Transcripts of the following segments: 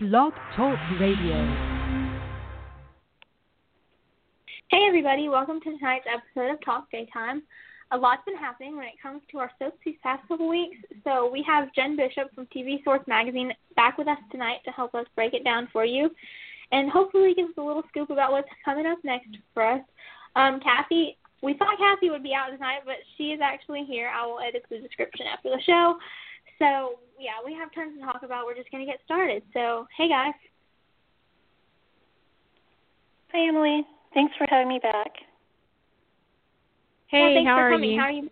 Blog Talk Radio. Hey everybody, welcome to tonight's episode of Talk Daytime. A lot's been happening when it comes to our soaps these past couple weeks, so we have Jenn Bishop from TV Source Magazine back with us tonight to help us break it down for you, and hopefully give us a little scoop about what's coming up next for us. Um, Cathy, we thought Cathy would be out tonight, but she is actually here. I will edit the description after the show. So yeah, we have tons to talk about. We're just gonna get started. So hey guys. Hi Emily. Thanks for having me back. Hey, thanks how for are coming. you? How are you?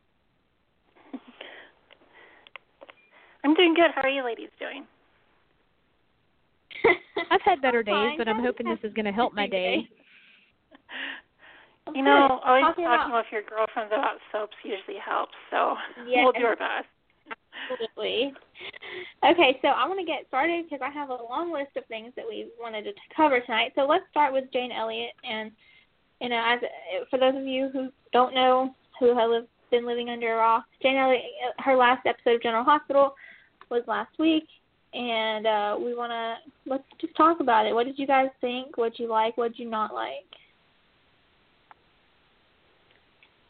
I'm doing good. How are you ladies doing? I've had better days, Fine. but I'm hoping this is going to help my day. You know, always Talking talking about- with your girlfriends about soaps usually helps, so Yes. we'll do our best. Absolutely. Okay, so I want to get started because I have a long list of things that we wanted to cover tonight. So let's start with Jane Elliott, and you know, as for those of you who don't know, who have lived, been living under a rock, Jane Elliott, her last episode of General Hospital was last week, and uh, we want to let's just talk about it. What did you guys think? What did you like? What did you not like?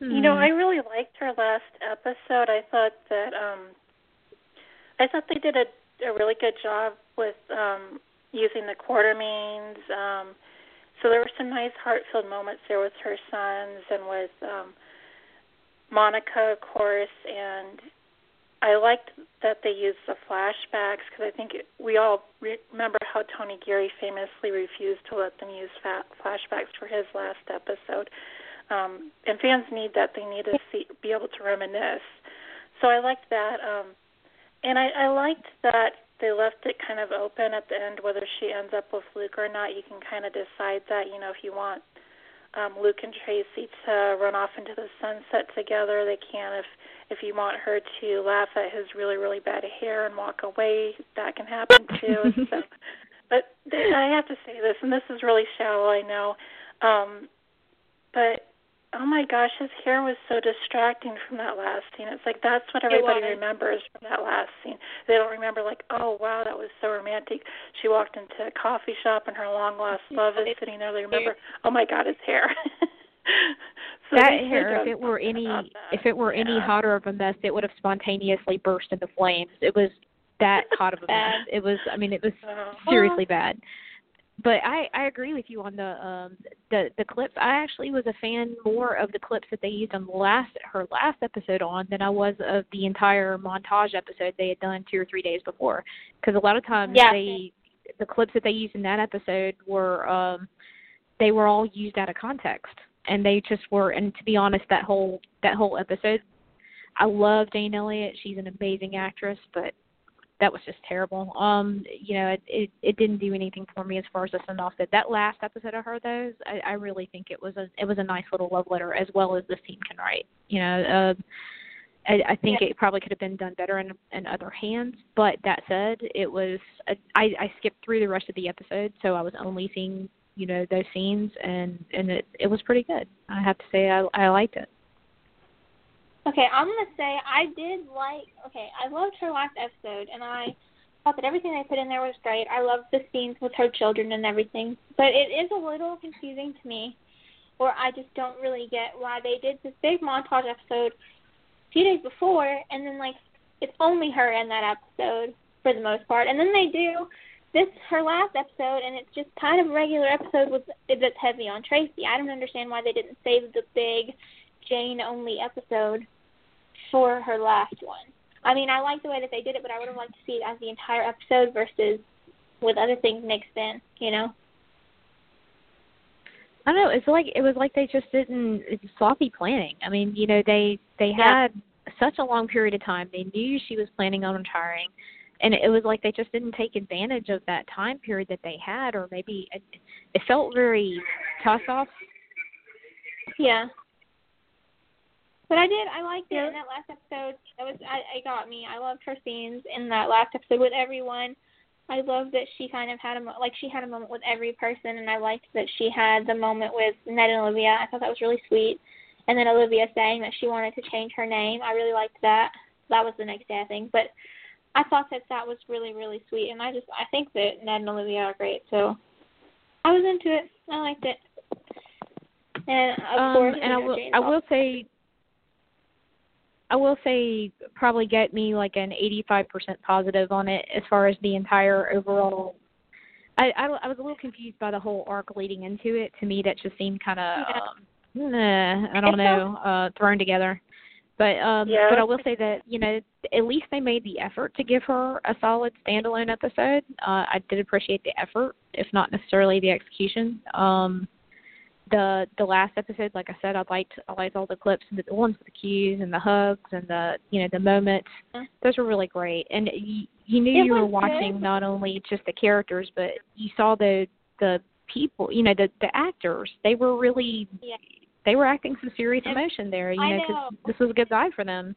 You know. I really liked her last episode. I thought that um I thought they did a a really good job with um using the Quartermaines. Um so there were some nice heart-filled moments there with her sons and with um Monica, of course, and I liked that they used the flashbacks because I think it, we all re- remember how Tony Geary famously refused to let them use fa- flashbacks for his last episode. Um, and fans need that; they need to see, be able to reminisce. So I liked that, um, and I, I liked that they left it kind of open at the end whether she ends up with Luke or not. You can kind of decide that. You know, if you want um, Luke and Tracy to run off into the sunset together, they can. If if you want her to laugh at his really really bad hair and walk away, that can happen too. so, but they, I have to say this, and this is really shallow, I know, um, but oh my gosh, his hair was so distracting from that last scene. It's like that's what everybody remembers from that last scene. They don't remember like, oh wow, that was so romantic. She walked into a coffee shop and her long lost love is sitting there. They remember, oh my god, his hair. so that hair, if it were any, if it were any hotter of a mess, it would have spontaneously burst into flames. It was that hot of a mess. It was. I mean, it was Uh, seriously bad. But I I agree with you on the um the the clips. I actually was a fan more of the clips that they used on the last her last episode on than I was of the entire montage episode they had done two or three days before. Because a lot of times Yeah. they the clips that they used in that episode were um they were all used out of context and they just were and to be honest that whole that whole episode I love Jane Elliott. She's an amazing actress, but that was just terrible. Um, you know, it, it it didn't do anything for me as far as the send off did. That last episode of her though, I, I really think it was a it was a nice little love letter as well as this team can write. You know, uh, I, I think Yeah. it probably could have been done better in in other hands. But that said, it was a, I I skipped through the rest of the episode, so I was only seeing you know those scenes, and and it it was pretty good. I have to say I I liked it. Okay, I'm gonna say I did like. Okay, I loved her last episode, and I thought that everything they put in there was great. I loved the scenes with her children and everything, but it is a little confusing to me, or I just don't really get why they did this big montage episode a few days before, and then like it's only her in that episode for the most part, and then they do this her last episode, and it's just kind of a regular episode with that's heavy on Tracy. I don't understand why they didn't save the big Jane only episode for her last one. I mean, I like the way that they did it, but I would have liked to see it as the entire episode versus with other things mixed in, you know? I don't know. It's like it was like they just didn't. It's sloppy planning. I mean, you know, they they Yeah. had such a long period of time. They knew she was planning on retiring, and it was like they just didn't take advantage of that time period that they had, or maybe it, it felt very toss off. Yeah. But I did. I liked it in that last episode. That was. I. It got me. I loved her scenes in that last episode with everyone. I loved that she kind of had a mo- like she had a moment with every person, and I liked that she had the moment with Ned and Olivia. I thought that was really sweet. And then Olivia saying that she wanted to change her name. I really liked that. That was the next day, I think. But I thought that that was really really sweet, and I just I think that Ned and Olivia are great, so I was into it. I liked it. And of um, course, and I will I will say I will say probably get me like an 85% positive on it as far as the entire overall. I, I I was a little confused by the whole arc leading into it. To me, that just seemed kind of yeah. um, nah, I don't know, uh, thrown together. But um yeah. but I will say that you know at least they made the effort to give her a solid standalone episode. Uh, I did appreciate the effort, if not necessarily the execution. Um, the the last episode, like I said, I liked I liked all the clips, the, the ones with the Q's and the hugs and the you know the moments. Mm-hmm. Those were really great, and you, you knew It you were watching good. not only just the characters, but you saw the the people, you know, the the actors. They were really Yeah. they were acting some serious And emotion there, you I know, because this was a good guy for them.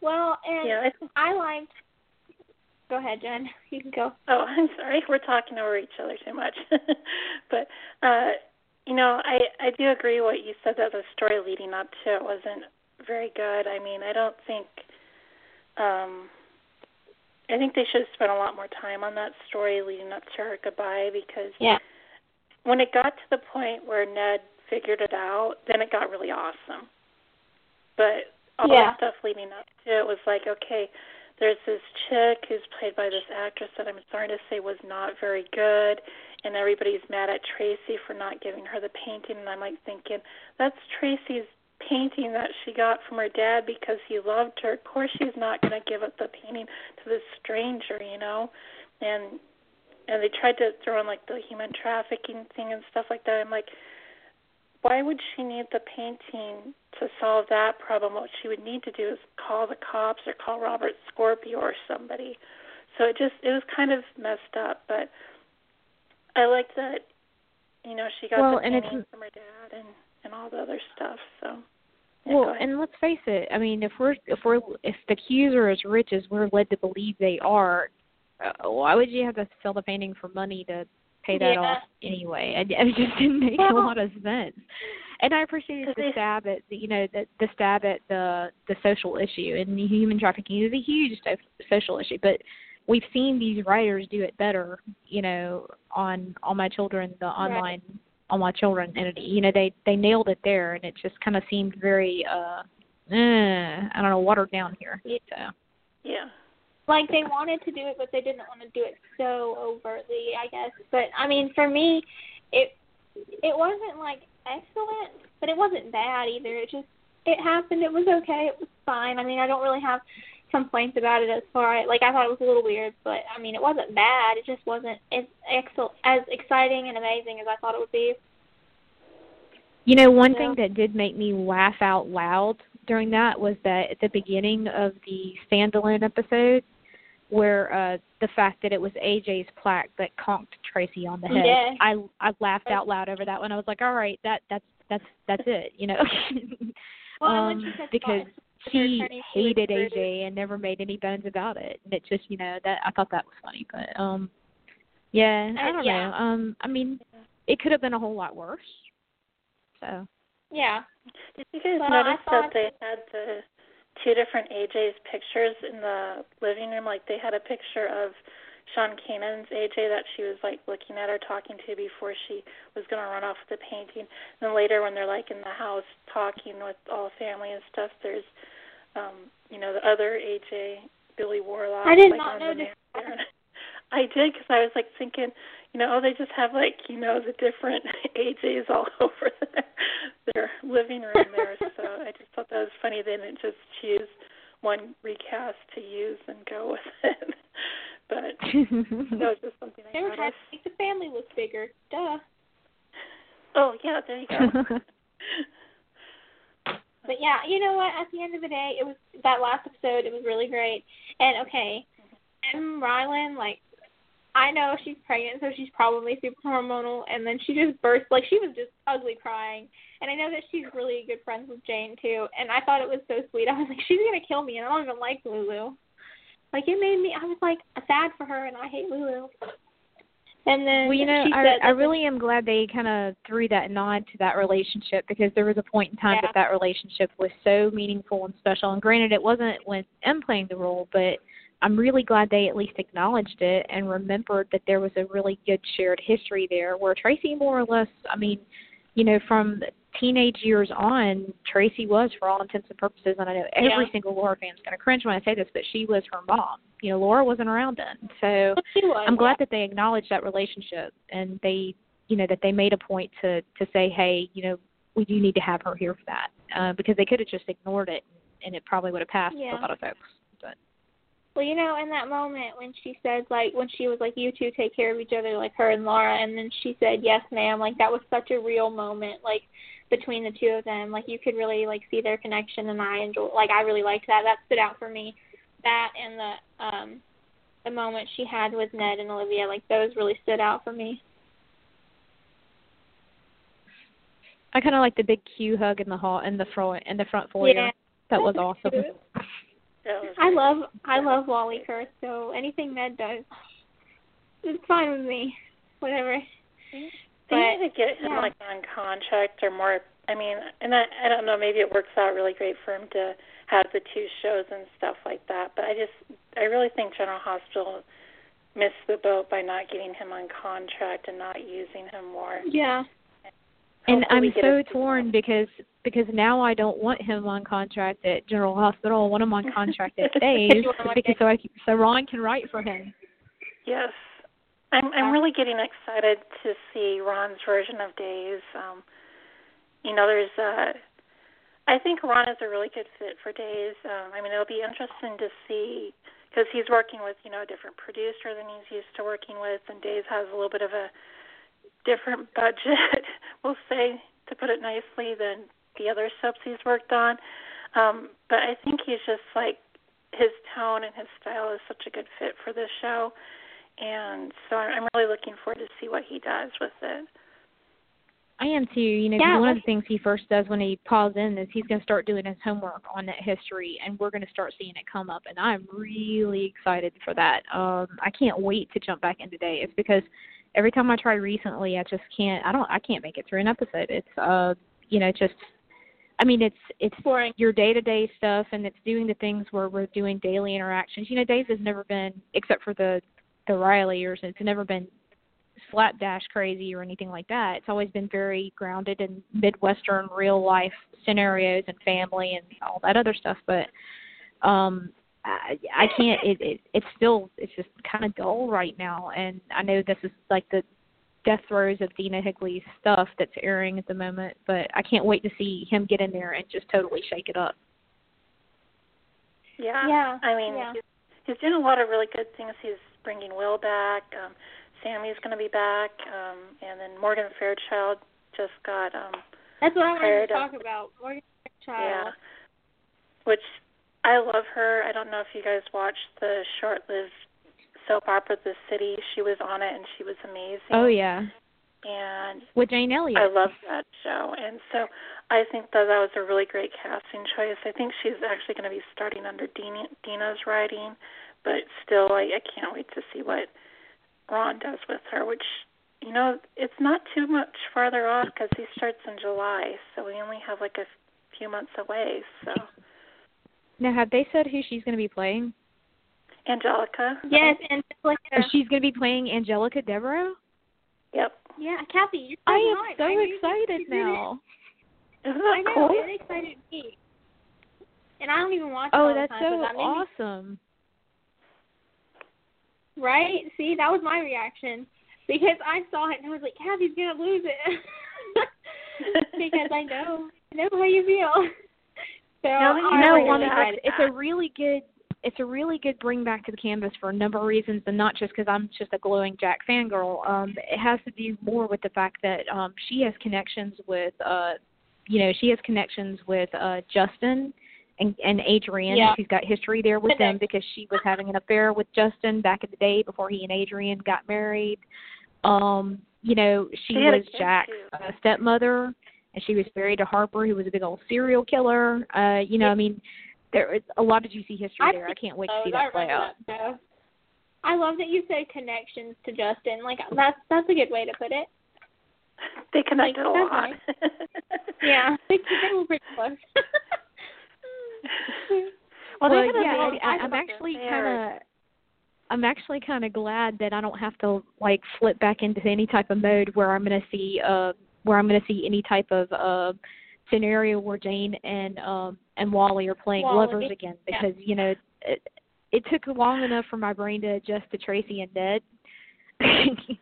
Well, and Yeah, I I liked. Go ahead, Jenn. You can go. Oh, I'm sorry. We're talking over each other too much. but uh you know, I I do agree what you said that the story leading up to it wasn't very good. I mean, I don't think um I think they should have spent a lot more time on that story leading up to her goodbye because Yeah. when it got to the point where Ned figured it out, then it got really awesome. But all Yeah. the stuff leading up to it was like, okay, there's this chick who's played by this actress that I'm sorry to say was not very good, and everybody's mad at Tracy for not giving her the painting, and I'm like thinking, that's Tracy's painting that she got from her dad because he loved her. Of course, she's not going to give up the painting to this stranger, you know, and and they tried to throw in like the human trafficking thing and stuff like that. I'm like, why would she need the painting to solve that problem? What she would need to do is call the cops or call Robert Scorpio or somebody. So it just it was kind of messed up, but I liked that you know she got Well, the and it's- painting from her dad and and all the other stuff. So yeah, Well, and let's face it. I mean, if we're if we're if the Q's are as rich as we're led to believe they are, uh, why would you have to sell the painting for money to pay that Yeah. off anyway? And it just didn't make a lot of sense. And I appreciated the stab at the, you know the the stab at the the social issue and the human trafficking is a huge so- social issue, but we've seen these writers do it better. You know, on all my children, the online on my children entity. You know, they they nailed it there, and it just kind of seemed very uh, eh, I don't know, watered down here. Yeah. So yeah. Like they wanted to do it but they didn't want to do it so overtly i guess. But i mean for me it it wasn't like excellent but it wasn't bad either. It just it happened. It was okay. It was fine. I mean i don't really have complaints about it as far as like i thought it was a little weird but i mean it wasn't bad. It just wasn't as excel as exciting and amazing as i thought it would be. You know, one Yeah. thing that did make me laugh out loud during that was that at the beginning of the standalone episode, where uh the fact that it was AJ's plaque that conked Tracy on the head. Yeah. I I laughed out loud over that one. I was like, all right, that that's that's that's it. You know, well um, because with her he attorney, she hated. AJ and never made any bones about it. And it just, you know, that I thought that was funny, but um yeah, I Uh, don't yeah. know. Um I mean, it could have been a whole lot worse. So, yeah Did you guys Well, notice I that they had the two different AJ's pictures in the living room? Like they had a picture of Sean Kanan's AJ that she was like looking at or talking to before she was gonna run off with the painting. And then later when they're like in the house talking with all family and stuff, there's um, you know, the other AJ, Billy Warlock, I did like not notice. I did because I was like thinking, you know, they just have like you know the different AJs all over their, their living room there. so I just thought that was funny. They didn't just choose one recast to use and go with it. but that was just something I they were trying noticed. to make the family look bigger duh Oh yeah, there you go. But yeah, you know what? At the end of the day, it was that last episode. It was really great. And okay, mm-hmm. Emme Rylan, like, I know she's pregnant, so she's probably super hormonal. And then she just burst, like, she was just ugly crying. And I know that she's really good friends with Jane too. And I thought it was so sweet. I was like, she's gonna kill me, and I don't even like Lulu. Like it made me. I was like sad for her, and I hate Lulu. And then well, you know, I I really am glad they kind of threw that nod to that relationship because there was a point in time Yeah. that that relationship was so meaningful and special. And granted, it wasn't when Emme playing the role, but I'm really glad they at least acknowledged it and remembered that there was a really good shared history there where Tracy more or less I mean, you know, from teenage years on, Tracy was for all intents and purposes and I know every Yeah. single Laura fan's gonna cringe when I say this, but she was her mom. You know, Laura wasn't around then. So was. I'm glad that they acknowledged that relationship and they you know, that they made a point to to say, Hey, you know, we do need to have her here for that. Uh, because they could have just ignored it and it probably would have passed Yeah. for a lot of folks. Well, you know, in that moment when she said like when she was like, "You two take care of each other," like her and Laura, and then she said, "Yes, ma'am." Like that was such a real moment, like between the two of them. Like you could really like see their connection, and I enjoy. Like I really liked that. That stood out for me. That and the um the moment she had with Ned and Olivia, like those really stood out for me. I kind of like the big Q hug in the hall in the front in the front foyer. Yeah. That was awesome. That was I love I love Wally Kurth, so anything Ned does, it's fine with me. Whatever. They But, need to get him yeah. like on contract or more. I mean, and I I don't know. Maybe it works out really great for him to have the two shows and stuff like that. But I just I really think General Hospital missed the boat by not getting him on contract and not using him more. Yeah. And I'm so torn because because now I don't want him on contract at General Hospital. I want him on contract at Days You want him on because so I can- so Ron can write for him. Yes. I'm I'm really getting excited to see Ron's version of Days. Um you know, there's uh I think Ron is a really good fit for Days. Um I mean, it'll be interesting to see because he's working with, you know, a different producer than he's used to working with and Days has a little bit of a different budget, we'll say, to put it nicely, than the other soaps he's worked on. Um, but I think he's just like his tone and his style is such a good fit for this show and so I'm really looking forward to see what he does with it. I am too. You know, 'cause Yeah, one of the things he first does when he calls in is he's going to start doing his homework on that history, and we're going to start seeing it come up. And I'm really excited for that. Um, I can't wait to jump back into Days because every time I try recently, I just can't. I don't. I can't make it through an episode. It's uh, you know, just. I mean, it's it's Boring. your day to day stuff, and it's doing the things where we're doing daily interactions. You know, Days has never been, except for the the Reilly years, it's never been slapdash crazy or anything like that. It's always been very grounded in Midwestern real life scenarios and family and all that other stuff. But um I, I can't. It, it it's still it's just kind of dull right now, and I know this is like the death throes of Dena Higley's stuff that's airing at the moment. But I can't wait to see him get in there and just totally shake it up. Yeah. Yeah, I mean, yeah. he's, he's doing a lot of really good things. He's bringing Will back. Um, Sammy's going to be back, um, and then Morgan Fairchild just got um, That's what I wanted to a- talk about. Morgan Fairchild. yeah, which I love her. I don't know if you guys watched the short-lived soap opera The City. She was on it, and she was amazing. Oh yeah, And with Jane Elliott. I love that show, and so I think that that was a really great casting choice. I think she's actually going to be starting under Dena, Dena's writing, but still, I, I can't wait to see what Ron does with her. Which, you know, it's not too much farther off because he starts in July, so we only have like a few months away. So, now, have they said who she's going to be playing? Angelica. Yes, and just like Oh, she's going to be playing Angelica Devereaux. Yep. yeah, Cathy, you're so I am right. so I excited you did it. now. Isn't I that know cool? it excited me. And I don't even watch it Oh, all the that's time, so but that made me awesome. Right? See, that was my reaction. Because I saw it and I was like, Cathy's gonna lose it Because I know I know how you feel. So No, no, it's, it's a really good it's a really good bring back to the canvas for a number of reasons, and not just because I'm just a glowing Jack fangirl. Um, it has to do more with the fact that um, she has connections with, uh, you know, she has connections with uh, Justin and, and Adrian. Yeah. She's got history there with them because she was having an affair with Justin back in the day before he and Adrian got married. Um, you know, she a was Jack's uh, stepmother, and she was married to Harper, who was a big old serial killer. Uh, you know, I mean, there is a lot of juicy history I there. I can't wait to see that play out. that. I love that you said connections to Justin. Like that's that's a good way to put it. They connected a Like, lot. Yeah, they, they were pretty close. well, well, they yeah, I, I I'm actually kind of I'm actually kind of glad that I don't have to like flip back into any type of mode where I'm going to see uh where I'm going to see any type of uh scenario where Jane and um and Wally are playing Wally, lovers again yeah. because you know it, it took long enough for my brain to adjust to Tracy and Ned.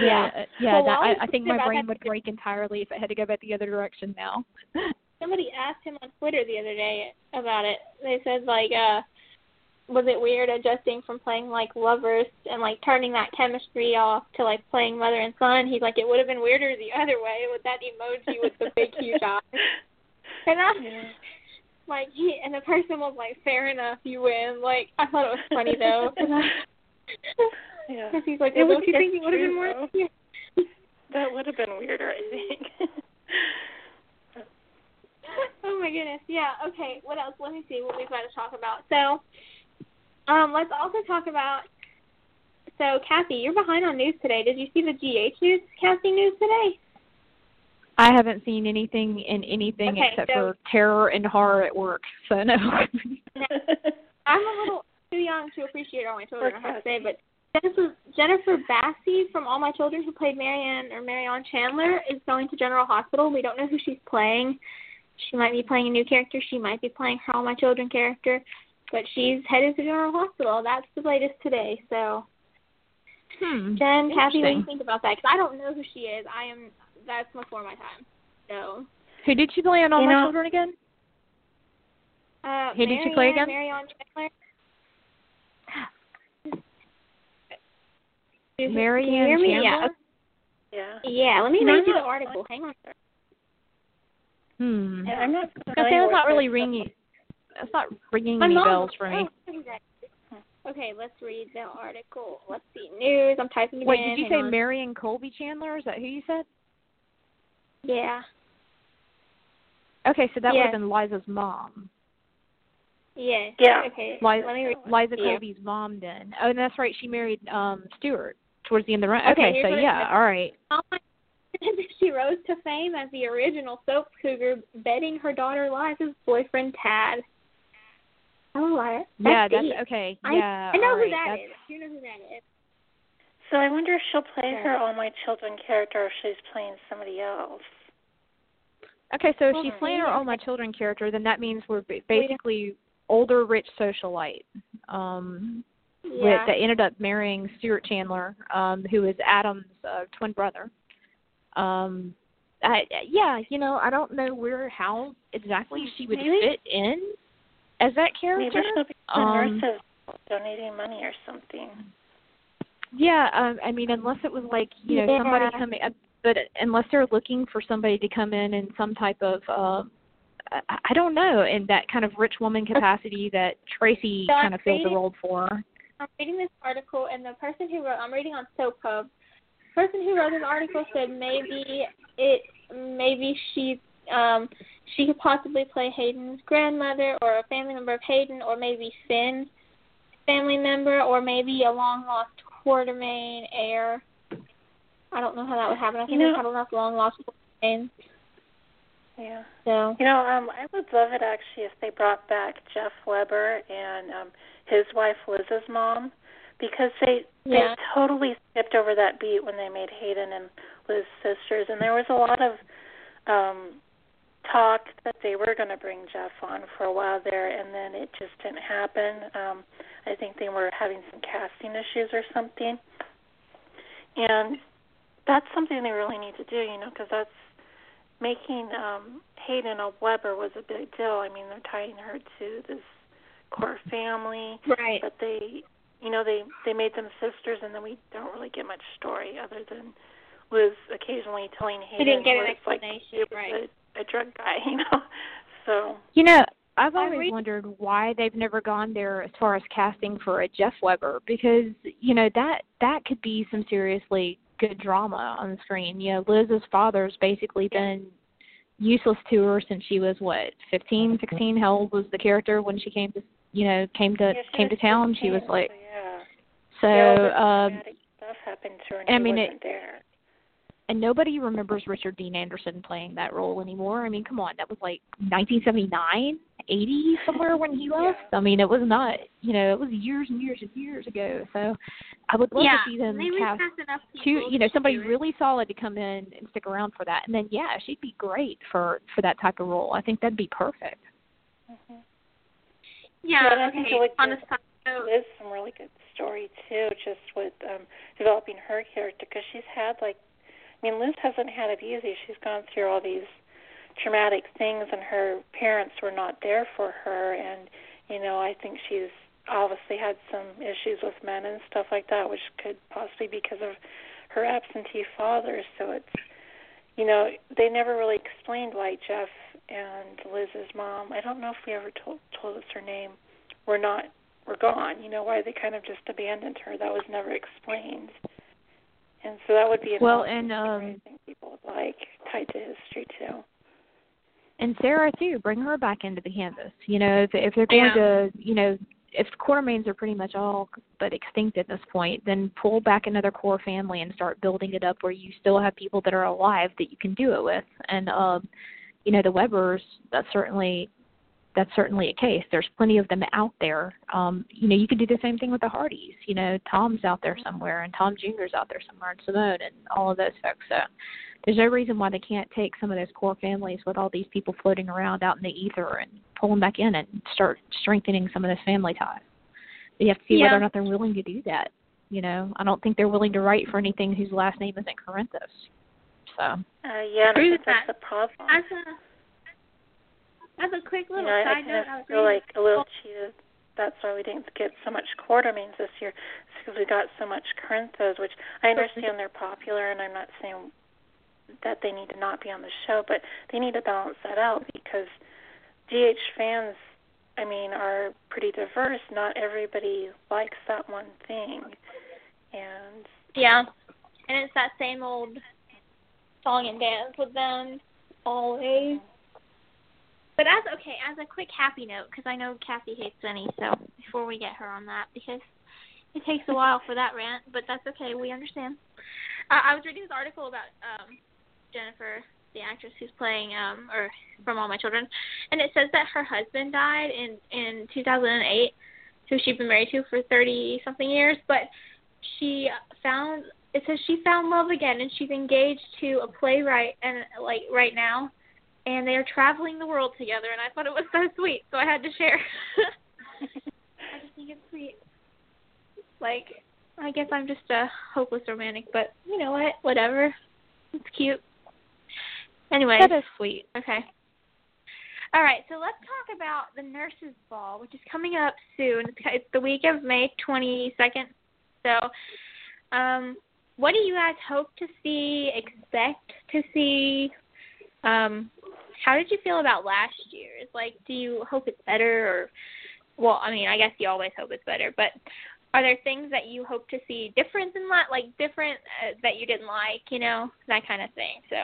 yeah, uh, yeah. Well, that, I, I think my brain would break entirely if it had to go back the other direction now. Somebody asked him on Twitter the other day about it. They said like, uh, was it weird adjusting from playing like lovers and like turning that chemistry off to like playing mother and son? He's like, it would have been weirder the other way with that emoji with the big huge eyes. And I, yeah. like he and the person was like, fair enough, you win. Like I thought it was funny though. Yeah. Because he's like, It well, don't you think it would have been more? Yeah. That would have been weirder, I think. Oh my goodness. Yeah. Okay. What else? Let me see what we've got to talk about. So, um, let's also talk about. So, Cathy, you're behind on news today. Did you see the GH news casting news today? I haven't seen anything in anything Okay, except so- for terror and horror at work. So no. I'm a little too young to appreciate all my children. I have to say, but Jennifer Jennifer Bassey from All My Children, who played Marianne or Marianne Chandler, is going to General Hospital. We don't know who she's playing. She might be playing a new character. She might be playing her All My Children character, but she's headed to General Hospital. That's the latest today. So, hmm. Jenn, Cathy, what do you think about that? Because I don't know who she is. I am that's before my time. So, Who did she play on All You My know- Children again? uh, Who did she play Marianne- again? Marianne Chandler. Marianne Can you hear me? Yeah. Chandler? yeah. Yeah, let me No, read you the article. Hang on. Hmm. Yeah, I'm not I was gonna say familiar that's not really ringing. That's not ringing My any bells for me. oh. Okay, let's read the article. Let's see. News. I'm typing it Wait, in. did you Hang say on. Marian Colby Chandler? Is that who you said? Yeah. Okay, so that would Yes. have been Liza's mom. Yeah. Yeah. Okay. Liza, Let me read. Liza Yeah. Colby's mom then. Oh, and that's right. She married um Stuart towards the end of the run. Okay, Okay, so what it yeah, all right. she rose to fame as the original soap cougar, betting her daughter Liza's boyfriend Tad. Oh, Liza. That's yeah, that's deep. okay. I, yeah, I know who right, that that's, is. You know who that is. So I wonder if she'll play Yeah. her All My Children character or if she's playing somebody else. Okay, so if she's Okay. playing her All My Children character, then that means we're ba- basically older rich socialite. Um Yeah. with that ended up marrying Stuart Chandler, um, who is Adam's uh, twin brother. Um, I, yeah, you know, I don't know where how exactly she would Maybe- fit in as that Maybe character. she'll be the Um, nurses donating money or something. Yeah, um, I mean, unless it was like you know somebody coming, uh, but unless they're looking for somebody to come in in some type of, uh, I, I don't know, in that kind of rich woman capacity that Tracy So I'm kind of filled the role for. I'm reading this article, and the person who wrote, I'm reading on Soap Hub. The person who wrote this article said maybe it, maybe she, um, she could possibly play Hayden's grandmother or a family member of Hayden, or maybe Finn's family member, or maybe a long lost Quartermaine heir. I don't know how that would happen. I think You know- we've had enough long lost Quartermaines. Yeah. So You know, um, I would love it actually if they brought back Jeff Weber and um his wife Liz's mom because they Yeah. they totally skipped over that beat when they made Hayden and Liz sisters and there was a lot of um talk that they were going to bring Jeff on for a while there and then it just didn't happen. Um I think they were having some casting issues or something. And that's something they really need to do, you know, because that's making um Hayden a Weber was a big deal. I mean, they're tying her to this core family, right. but they, you know, they they made them sisters, and then we don't really get much story other than Liz occasionally telling Hayden didn't get an like explanation, he was right. A, drug guy, you know. So You know, I've always read- wondered why they've never gone there as far as casting for a Jeff Weber because you know that that could be some seriously good drama on the screen. You know, Liz's father's basically been useless to her since she was what fifteen, sixteen. How old was the character when she came to you know came to yeah, came to town? She was like so, yeah. so. yeah, um stuff happened to her, and I mean, it- there. And nobody remembers Richard Dean Anderson playing that role anymore. I mean, come on, that was like 1979, eighty somewhere when he left. Yeah. I mean, it was not you know it was years and years and years ago. So I would love yeah, to see them they cast recast two you know somebody really solid to come in and stick around for that. And then yeah, she'd be great for for that type of role. I think that'd be perfect. Mhm. Yeah, Yeah, and I think okay. like On a the- side note, Liz some really good story too, just with um developing her character because she's had like, I mean, Liz hasn't had it easy. She's gone through all these traumatic things, and her parents were not there for her, and you know, I think she's obviously had some issues with men and stuff like that, which could possibly be because of her absentee father. So it's, you know, they never really explained why Jeff and Liz's mom. I don't know if we ever told told us her name. Were not were gone. You know why they kind of just abandoned her? That was never explained. And so that would be an Well, and, um, I think people would like tied to history too. And Sarah too, bring her back into the canvas. You know, if if they're going Yeah. to, you know, if Quartermaines are pretty much all but extinct at this point, then pull back another core family and start building it up where you still have people that are alive that you can do it with. And um, you know, the Webers, that's certainly that's certainly a case. There's plenty of them out there. Um, you know, you could do the same thing with the Hardys. You know, Tom's out there somewhere, and Tom Jr.'s out there somewhere, and Simone, and all of those folks. So there's no reason why they can't take some of those core families with all these people floating around out in the ether and pull them back in and start strengthening some of those family ties. But you have to see Yeah. whether or not they're willing to do that. You know, I don't think they're willing to write for anything whose last name isn't Corinthos. So Uh, yeah, and Agree I with think that's that. the problem. as a as a quick you little know, I, I side kind note, of I was feel reading like a little oh. cheated. That's why we didn't get so much Quartermaines this year, because we got so much Corinthos, which I understand they're popular, and I'm not saying that they need to not be on the show, but they need to balance that out because DH fans, I mean, are pretty diverse. Not everybody likes that one thing, and Yeah, and it's that same old song and dance with them always. But as okay, as a quick happy note, because I know Cathy hates Benny, so before we get her on that, because it takes a while for that rant, but that's okay, we understand. Uh, I was reading this article about um Jennifer, the actress who's playing um or from All My Children, and it says that her husband died in in 2008, who she'd been married to for 30 something years, but she found it says she found love again and she's engaged to a playwright and like right now and they are traveling the world together and I thought it was so sweet so I had to share. I just think it's sweet. Like I guess I'm just a hopeless romantic, but you know what? Whatever. It's cute. Anyway, that is sweet. Okay. All right, so let's talk about the nurses' ball, which is coming up soon. It's, it's the week of May 22nd. So, um, what do you guys hope to see, expect to see? Um, how did you feel about last year's? Like, do you hope it's better, or well, I mean, I guess you always hope it's better, but are there things that you hope to see different than that, like different uh, that you didn't like, you know, that kind of thing? So.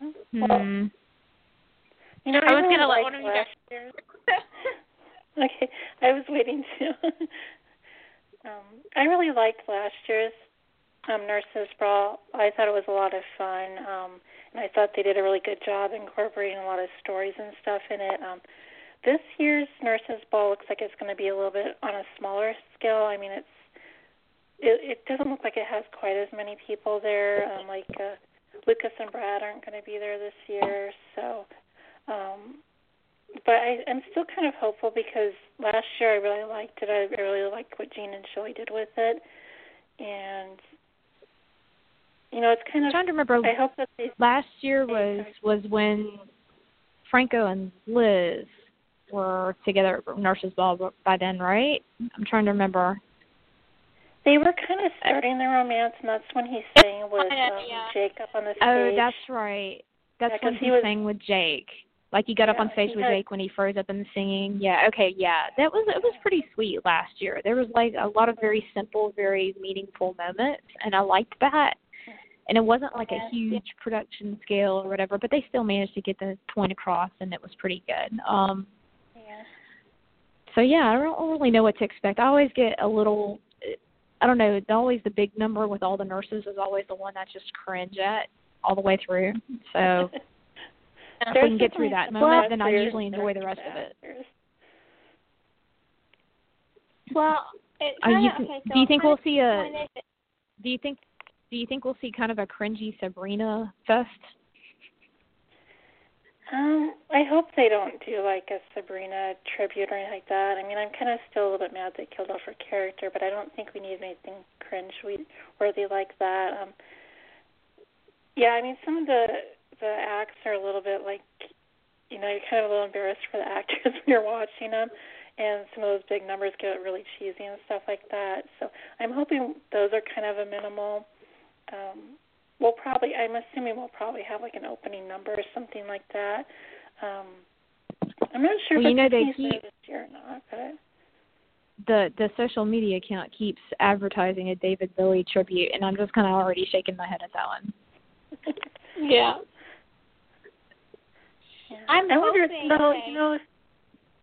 well, Hmm. you know, I was really gonna let liked one of you last year's. Okay, I was waiting to. um, I really liked last year's um, Nurses Brawl. I thought it was a lot of fun, um, and I thought they did a really good job incorporating a lot of stories and stuff in it. Um, this year's Nurses Ball looks like it's going to be a little bit on a smaller scale. I mean, it's it, it doesn't look like it has quite as many people there. Um, like uh, Lucas and Brad aren't going to be there this year, so. Um, but I, I'm still kind of hopeful because last year I really liked it. I really liked what Jean and Shelly did with it, and you know, it's kind I'm of. trying to remember. I hope that they. last year was was when Franco and Liz were together at Nurses Ball by then, right? I'm trying to remember. They were kind of starting their romance, and that's when he sang with um, yeah. Jake up on the stage. Oh, that's right. That's Yeah, when he, he was- sang with Jake. Like he got up on stage with had- Jake when he froze up in the singing. Yeah, okay, yeah. That was it was pretty sweet last year. There was like a lot of very simple, very meaningful moments and I liked that. And it wasn't like a huge production scale or whatever, but they still managed to get the point across and it was pretty good. Um Yeah. so yeah, I don't really know what to expect. I always get a little I don't know, It's always the big number with all the nurses is always the one I just cringe at. all the way through. So if we can get through that moment, then I usually enjoy the rest of it. Well, it Are you, kinda, okay, so do you think we'll see a? Do you think? Do you think we'll see kind of a cringy Sabrina fest? Um, I hope they don't do like a Sabrina tribute or anything like that. I mean, I'm kind of still a little bit mad they killed off her character, but I don't think we need anything cringe worthy like that. Um, yeah, I mean, some of the the acts are a little bit like, you know, you're kind of a little embarrassed for the actors when you're watching them, and some of those big numbers get really cheesy and stuff like that. So I'm hoping those are kind of a minimal. Um, we'll probably, I'm assuming we'll probably have like an opening number or something like that. Um, I'm not sure Well, if you know, it's they keep- this year or not, but the the social media account keeps advertising a David Bowie tribute, and I'm just kind of already shaking my head at that one. Yeah. yeah. I'm I wonder hoping, though, okay. you know, if,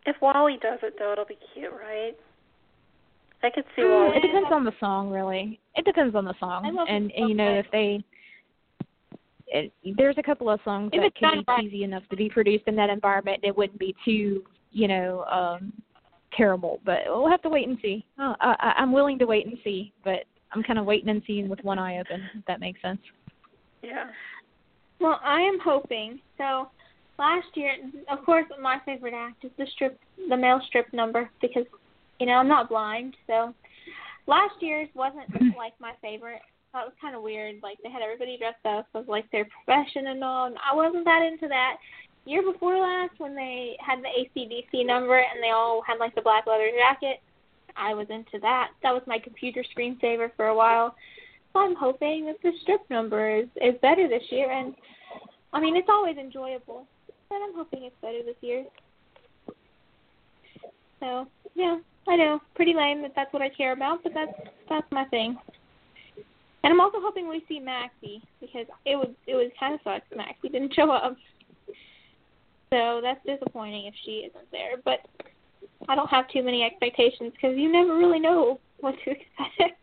if Wally does it though, it'll be cute, right? I could see Mm, It depends on the song, really. It depends on the I song, love and, and you know if they. It, there's a couple of songs If that it's can be right. cheesy enough to be produced in that environment. It wouldn't be too, you know, um terrible. But we'll have to wait and see. Oh, I, I- I'm willing to wait and see, but I'm kind of waiting and seeing with one eye open. If that makes sense. Yeah. Well, I am hoping. So last year, of course, my favorite act is the strip, the male strip number because, you know, I'm not blind. So last year's wasn't like my favorite. That was kind of weird. Like they had everybody dressed up as like their profession and all. And I wasn't that into that. Year before last, when they had the ACDC number and they all had like the black leather jacket, I was into that. That was my computer screensaver for a while. So I'm hoping that the strip number is is better this year. And I mean, it's always enjoyable, but I'm hoping it's better this year. So yeah, I know, pretty lame that that's what I care about, but that's that's my thing. And I'm also hoping we see Maxie because it was it was kind of suck if Maxie didn't show up. So that's disappointing if she isn't there. But I don't have too many expectations because you never really know what to expect.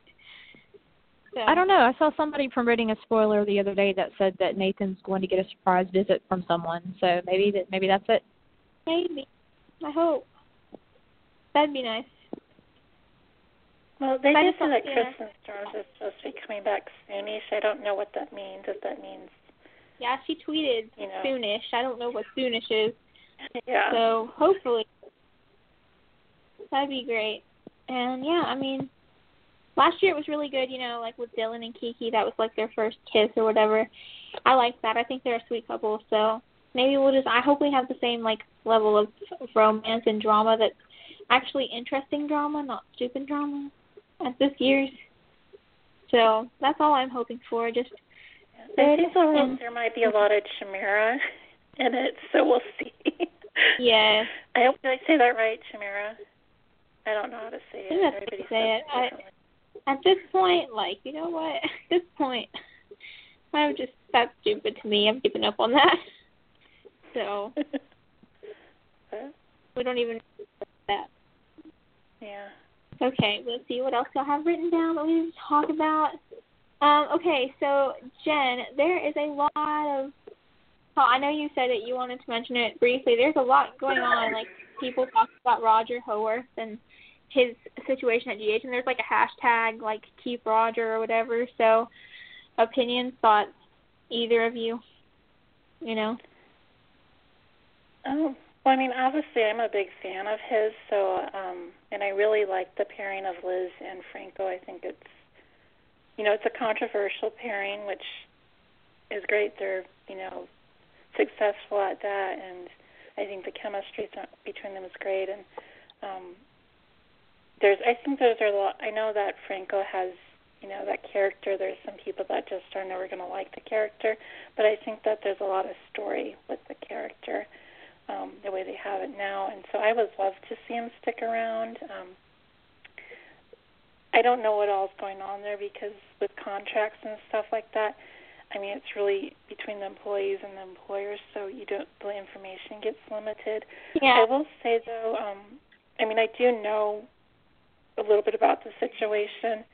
So, I don't know. I saw somebody promoting a spoiler the other day that said that Nathan's going to get a surprise visit from someone. So maybe that maybe that's it. Maybe. I hope. That'd be nice. Well, they did just say that. Kirsten Storms is supposed to be coming back soonish. I don't know what that means. If that means, Yeah, she tweeted you know, soonish. I don't know what soonish is. yeah. So hopefully that'd be great. And yeah, I mean last year it was really good, you know, like with Dylan and Kiki, that was like their first kiss or whatever. I like that. I think they're a sweet couple, so maybe we'll just I hope we have the same like level of romance and drama that's actually interesting drama, not stupid drama at this year's. So that's all I'm hoping for. Just I think there, there might be a lot of chimera in it, so we'll see. yeah, I hope did I say that right, chimera? I don't know how to say it. Everybody say it. I- at this point, like, you know what? At this point, I'm just that's stupid to me. I'm giving up on that. So we don't even that. yeah. Okay, let's see what else y'all have written down that we need to talk about. Um, okay, so Jenn, there is a lot of. Oh, I know you said that You wanted to mention it briefly. There's a lot going on. Like people talk about Roger Howarth and his situation at GH, and there's like a hashtag like Keep Roger or whatever. So, opinions, thoughts, either of you. You know. Oh, well, I mean, obviously, I'm a big fan of his, so um, and I really like the pairing of Liz and Franco. I think it's, you know, it's a controversial pairing, which is great. They're, you know, successful at that, and I think the chemistry between them is great. And um, there's, I think there's a lot. I know that Franco has, you know, that character. There's some people that just are never going to like the character, but I think that there's a lot of story with the character um, the way they have it now. And so I would love to see him stick around. Um, I don't know what all's going on there because with contracts and stuff like that, I mean it's really between the employees and the employers, so you don't the information gets limited. Yeah. I will say though, um, I mean I do know a little bit about the situation,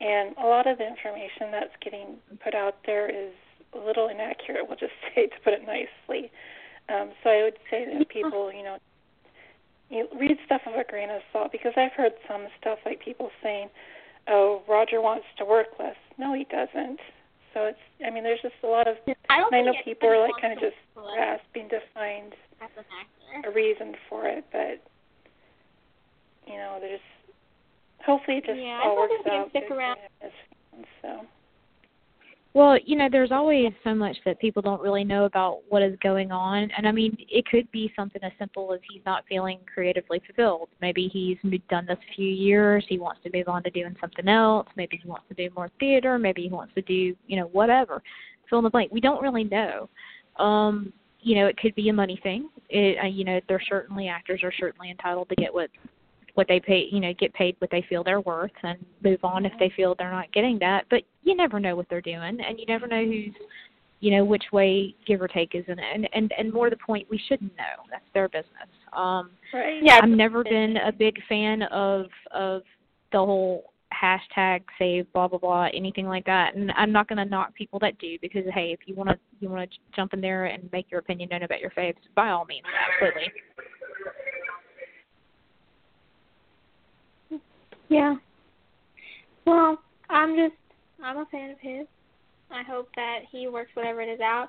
and a lot of the information that's getting put out there is a little inaccurate. We'll just say to put it nicely. Um, so I would say that people, you know, you read stuff with a grain of salt because I've heard some stuff like people saying, "Oh, Roger wants to work less." No, he doesn't. So it's, I mean, there's just a lot of. I don't. I know people are like kind of just grasping to find as an actor. a reason for it, but you know, there's hopefully it just Yeah, all works out. stick good for around. him and his fans, so. Well, you know, there's always so much that people don't really know about what is going on. And I mean, it could be something as simple as he's not feeling creatively fulfilled. Maybe he's done this a few years, he wants to move on to doing something else. Maybe he wants to do more theater, maybe he wants to do, you know, whatever. Fill in the blank. We don't really know. Um, you know, it could be a money thing. It, uh, you know, they're certainly actors are certainly entitled to get what what they pay, you know, get paid what they feel they're worth and move on if they feel they're not getting that. But you never know what they're doing, and you never know who's, you know, which way give or take is in it. And and and more to the point, we shouldn't know. That's their business. Um, Right. Yeah. I've never been a big fan of of the whole hashtag save blah blah blah anything like that and i'm not going to knock people that do because hey if you want to you want to jump in there and make your opinion known about your faves by all means absolutely Yeah. Well, I'm just I'm a fan of his. I hope that he works whatever it is out.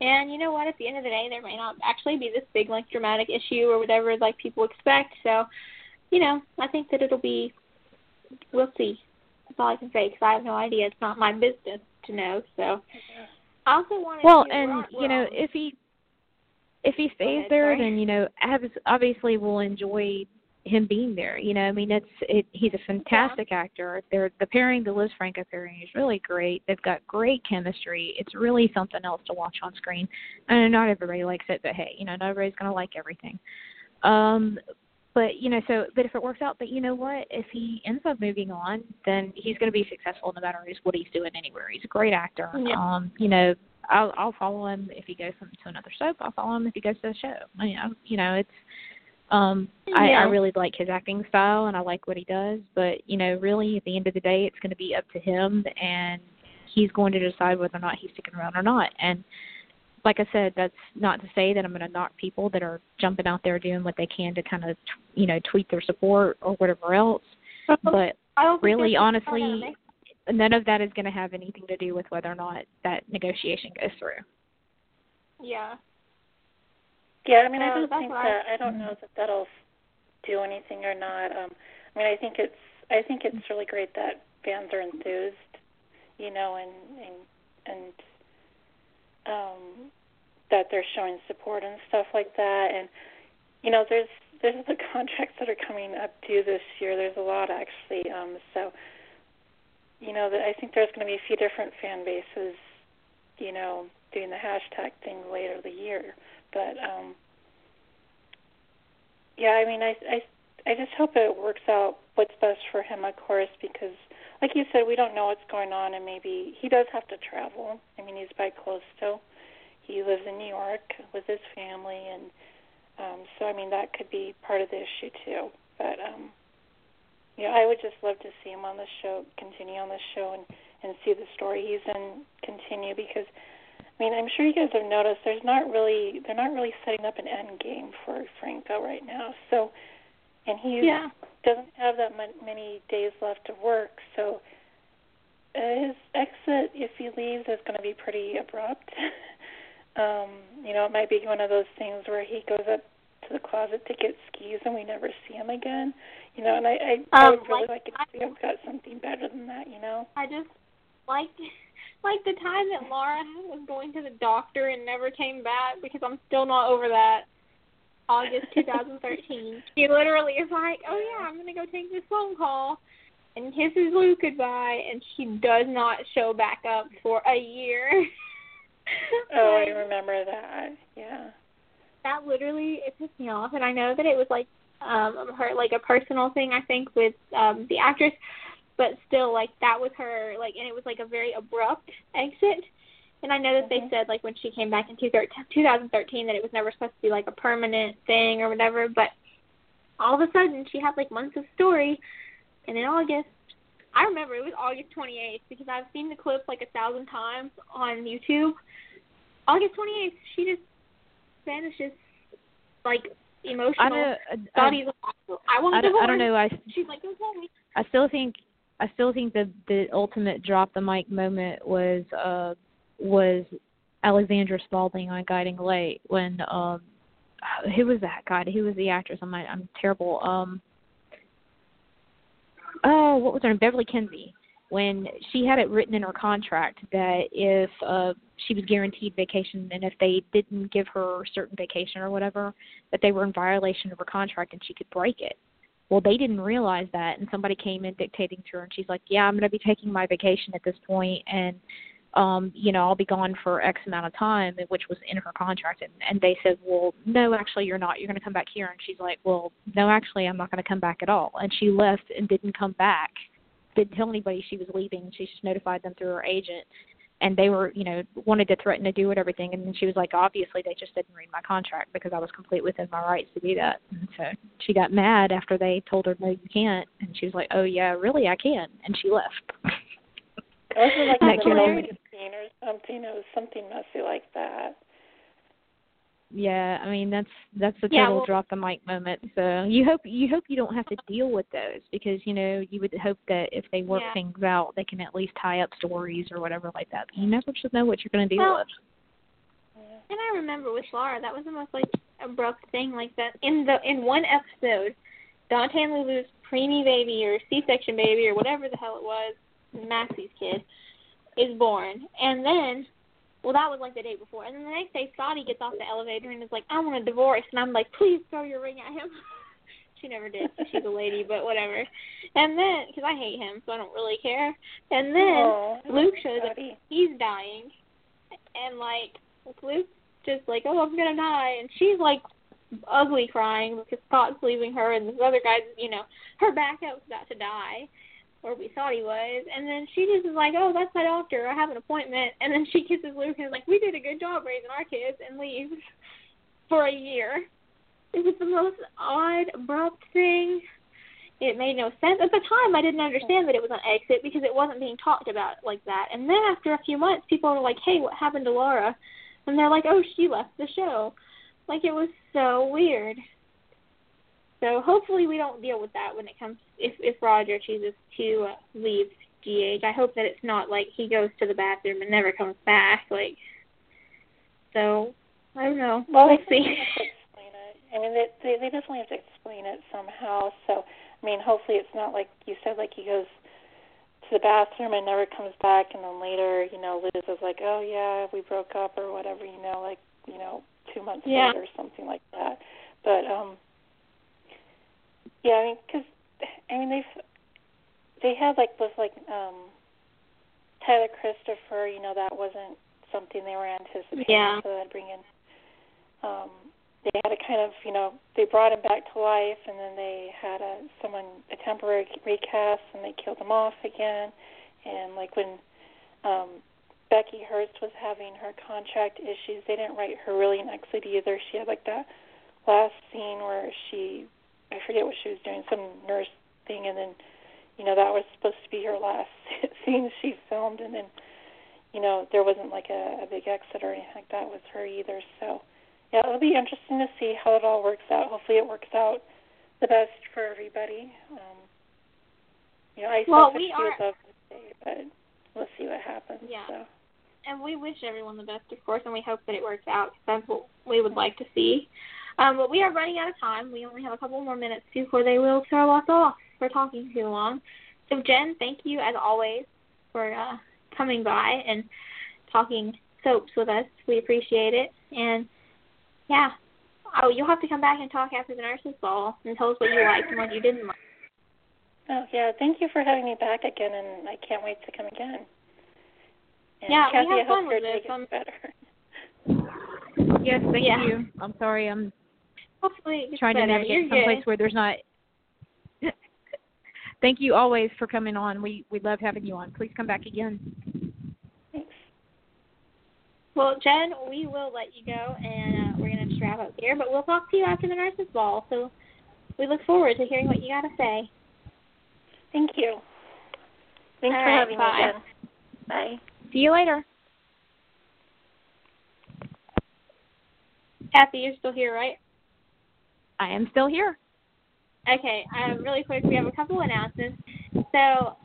And you know what? At the end of the day, there may not actually be this big like dramatic issue or whatever like people expect. So, you know, I think that it'll be. We'll see. That's all I can say because I have no idea. It's not my business to know. So, I also wanted well to. and we're- you know if he if he stays ahead, there sorry. then you know obvi- obviously we'll enjoy him being there you know i mean it's it he's a fantastic actor. They're the pairing the liz franco pairing is really great. They've got great chemistry. It's really something else to watch on screen. I know not everybody likes it but hey you know not everybody's going to like everything. Um but you know so but if it works out but you know what? If he ends up moving on then he's going to be successful no matter what he's doing anywhere. He's a great actor. Yeah. um you know i'll i'll follow him if he goes to another soap. I'll follow him if he goes to the show. I mean, I, you know it's um I, I really like his acting style and I like what he does, but you know, really at the end of the day it's gonna be up to him and he's going to decide whether or not he's sticking around or not. And like I said, that's not to say that I'm going to knock people that are jumping out there doing what they can to kind of, you know, tweet their support or whatever else. But I don't think really, honestly, none of that is going to have anything to do with whether or not that negotiation goes through. Yeah. Yeah, I mean, I Uh, don't think that I- don't know that that'll do anything or not. Um, I mean, I think it's I think it's really great that fans are enthused, you know, and and and um, that they're showing support and stuff like that. And you know, there's there's the contracts that are coming up due this year. There's a lot actually. Um, so you know, that I think there's going to be a few different fan bases, you know, doing the hashtag thing later the year. But um yeah, I mean I I I just hope it works out what's best for him of course because like you said, we don't know what's going on and maybe he does have to travel. I mean he's by close still. He lives in New York with his family and um so I mean that could be part of the issue too. But um yeah, I would just love to see him on the show, continue on the show and and see the story he's in continue because I mean, I'm sure you guys have noticed there's not really they're not really setting up an end game for Franco right now. So, and he Yeah. doesn't have that many days left to work. So, his exit, if he leaves, is going to be pretty abrupt. um, you know, it might be one of those things where he goes up to the closet to get skis and we never see him again. You know, and I I, I Um, would really like- like to see him got something better than that. You know. I just like like the time that Laura was going to the doctor and never came back because I'm still not over that. August 2013. she literally is like, "Oh yeah, I'm gonna go take this phone call," and kisses Luke goodbye, and she does not show back up for a year. Oh, I remember that. Yeah. that literally it pissed me off and I know that it was like um her like a personal thing I think with um the actress but still like that was her like and it was like a very abrupt exit and I know that Mhm. they said like when she came back in 2013 that it was never supposed to be like a permanent thing or whatever but all of a sudden she had like months of story and in August I remember it was August 28th because I've seen the clip like a thousand times on YouTube. August 28th, she just vanishes like emotional. I don't. I, Saudis like, I want I don't. I don't know. I She's like, me. I still think I still think the the ultimate drop the mic moment was uh was Alexandra Spaulding on Guiding Light when um who was that God who was the actress? I'm I'm terrible. Um oh what was her name? Beverly Kinsey when she had it written in her contract that if uh she was guaranteed vacation and if they didn't give her certain vacation or whatever that they were in violation of her contract and she could break it well, they didn't realize that, and somebody came in dictating to her, and she's like, "Yeah, I'm going to be taking my vacation at this point, and um, you know, I'll be gone for X amount of time," which was in her contract. And, and they said, "Well, no, actually, you're not. You're going to come back here." And she's like, "Well, no, actually, I'm not going to come back at all." And she left and didn't come back. Didn't tell anybody she was leaving. She just notified them through her agent, and they were, you know, wanted to threaten to do it, everything. And then she was like, obviously, they just didn't read my contract because I was complete within my rights to do that. And so she got mad after they told her, no, you can't. And she was like, oh yeah, really, I can. And she left. Those were like Isn't in that the middle of the scene or something. It was something messy like that. Yeah, I mean that's that's Yeah, total well- drop the mic moment. So you hope you hope you don't have to deal with those because you know you would hope that if they work Yeah. things out, they can at least tie up stories or whatever like that. But you never should know what you're going to deal Well, with. And I remember with Laura, that was the most like abrupt thing like that. In the in one episode, Dante and Lulu's preemie baby or C-section baby or whatever the hell it was, Maxie's kid, is born, and then, well, that was like the day before, and then the next day, Scotty gets off the elevator and is like, "I want a divorce," and I'm like, "Please throw your ring at him." she never did. She's a lady, but whatever. And then, because I hate him, so I don't really care. And then Luke shows up he's dying and like Luke's just like, Oh, I'm gonna die and she's like ugly crying because Scott's leaving her and this other guy's you know, her backup's about to die. Or we thought he was and then she just is like, Oh, that's my doctor, I have an appointment and then she kisses Luke and is like, We did a good job raising our kids and leaves for a year. It was the most odd, abrupt thing. It made no sense. At the time, I didn't understand that it was an exit because it wasn't being talked about like that. And then after a few months, people were like, "Hey, what happened to Laura?" And they're like, "Oh, she left the show." Like it was so weird. So hopefully we don't deal with that when it comes if if Roger chooses to uh, leave GH. I hope that it's not like he goes to the bathroom and never comes back. Like so, I don't know. Well, we'll see. definitely have to explain it. I mean, they, they they definitely have to explain it somehow. So, I mean, hopefully it's not like you said, like he goes to the bathroom and never comes back, and then later, you know, Liz is like, oh yeah, we broke up or whatever, you know, like you know, two months Yeah. later or something like that. But um, yeah, I mean, because I mean they've they had like with like um Tyler Christopher, you know, that wasn't something they were anticipating, Yeah. so they'd bring in um they had a kind of you know they brought him back to life and then they had a someone a temporary recast and they killed him off again and like when um Becky Herbst was having her contract issues they didn't write her really an exit either she had like that last scene where she I forget what she was doing some nurse thing and then you know that was supposed to be her last scene she filmed and then you know there wasn't like a, a big exit or anything like that with her either so yeah, it'll be interesting to see how it all works out. Hopefully, it works out the best for everybody. Um, you know, I Well, we are- to stay, but we'll see what happens. Yeah. So. and we wish everyone the best, of course, and we hope that it works out. Cause That's what we would like to see. Um, but we are running out of time. We only have a couple more minutes before they will throw us off for talking too long. So, Jenn, thank you as always for uh, coming by and talking soaps with us. We appreciate it. And yeah, oh, you'll have to come back and talk after the nurses' ball and tell us what you liked and what you didn't like. Oh yeah, thank you for having me back again, and I can't wait to come again. And Yeah, we have I hope fun with this. gets better. Yes, thank Yeah. you. I'm sorry. I'm Hopefully, it trying better. to navigate You're someplace good. where there's not. Thank you always for coming on. We we love having you on. Please come back again. Thanks. Well, Jenn, we will let you go, and uh, we're going to just wrap up here. But we'll talk to you after the nurses' ball. So we look forward to hearing what you got to say. Thank you. Thanks All for right, having bye. me again. Bye. See you later. Cathy, you're still here, right? I am still here. Okay, um, really quick, we have a couple of announcements. So,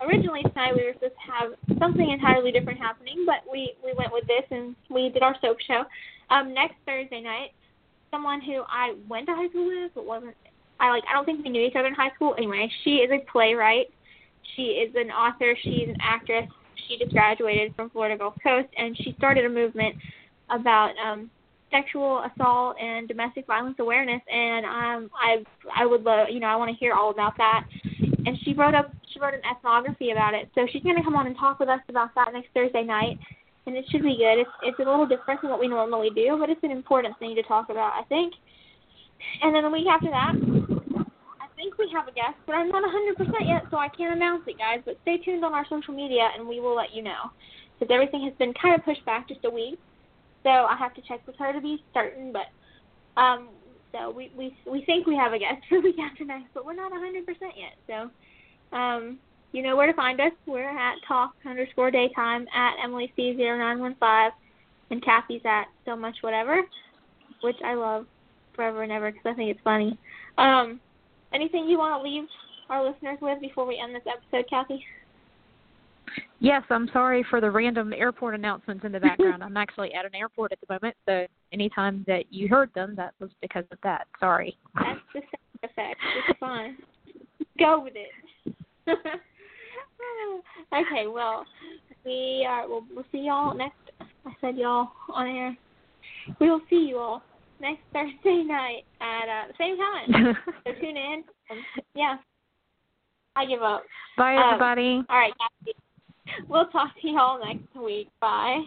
originally tonight we were supposed to have something entirely different happening, but we we went with this and we did our soap show. Um, next Thursday night, someone who I went to high school with, but wasn't I like I don't think we knew each other in high school. Anyway, she is a playwright. She is an author. She's an actress. She just graduated from Florida Gulf Coast, and she started a movement about um sexual assault and domestic violence awareness and um I I would love you know I want to hear all about that. And she wrote up she wrote an ethnography about it. So she's going to come on and talk with us about that next Thursday night and it should be good. It's it's a little different than what we normally do but it's an important thing to talk about I think. And then the week after that I think we have a guest but I'm not 100% yet so I can't announce it guys. But stay tuned on our social media and we will let you know. Because everything has been kind of pushed back just a week so I have to check with her to be certain. But um, so we we we think we have a guest for the week after next, but we're not hundred percent yet. So um, you know where to find us. We're at talk underscore daytime at Emily C zero nine one five, and Cathy's at so much whatever, which I love forever and ever because I think it's funny. Um, anything you want to leave our listeners with before we end this episode, Cathy? Yes, I'm sorry for the random airport announcements in the background. I'm actually at an airport at the moment, so anytime that you heard them, that was because of that. Sorry. That's the sound effect. It's fine. Go with it. okay, well, we are. We'll, we'll see y'all next. I said y'all on air. We will see you all next Thursday night at uh, the same time. so tune in. Um, yeah. I give up. Bye, Um, everybody. All right. We'll talk to y'all next week. Bye.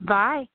Bye.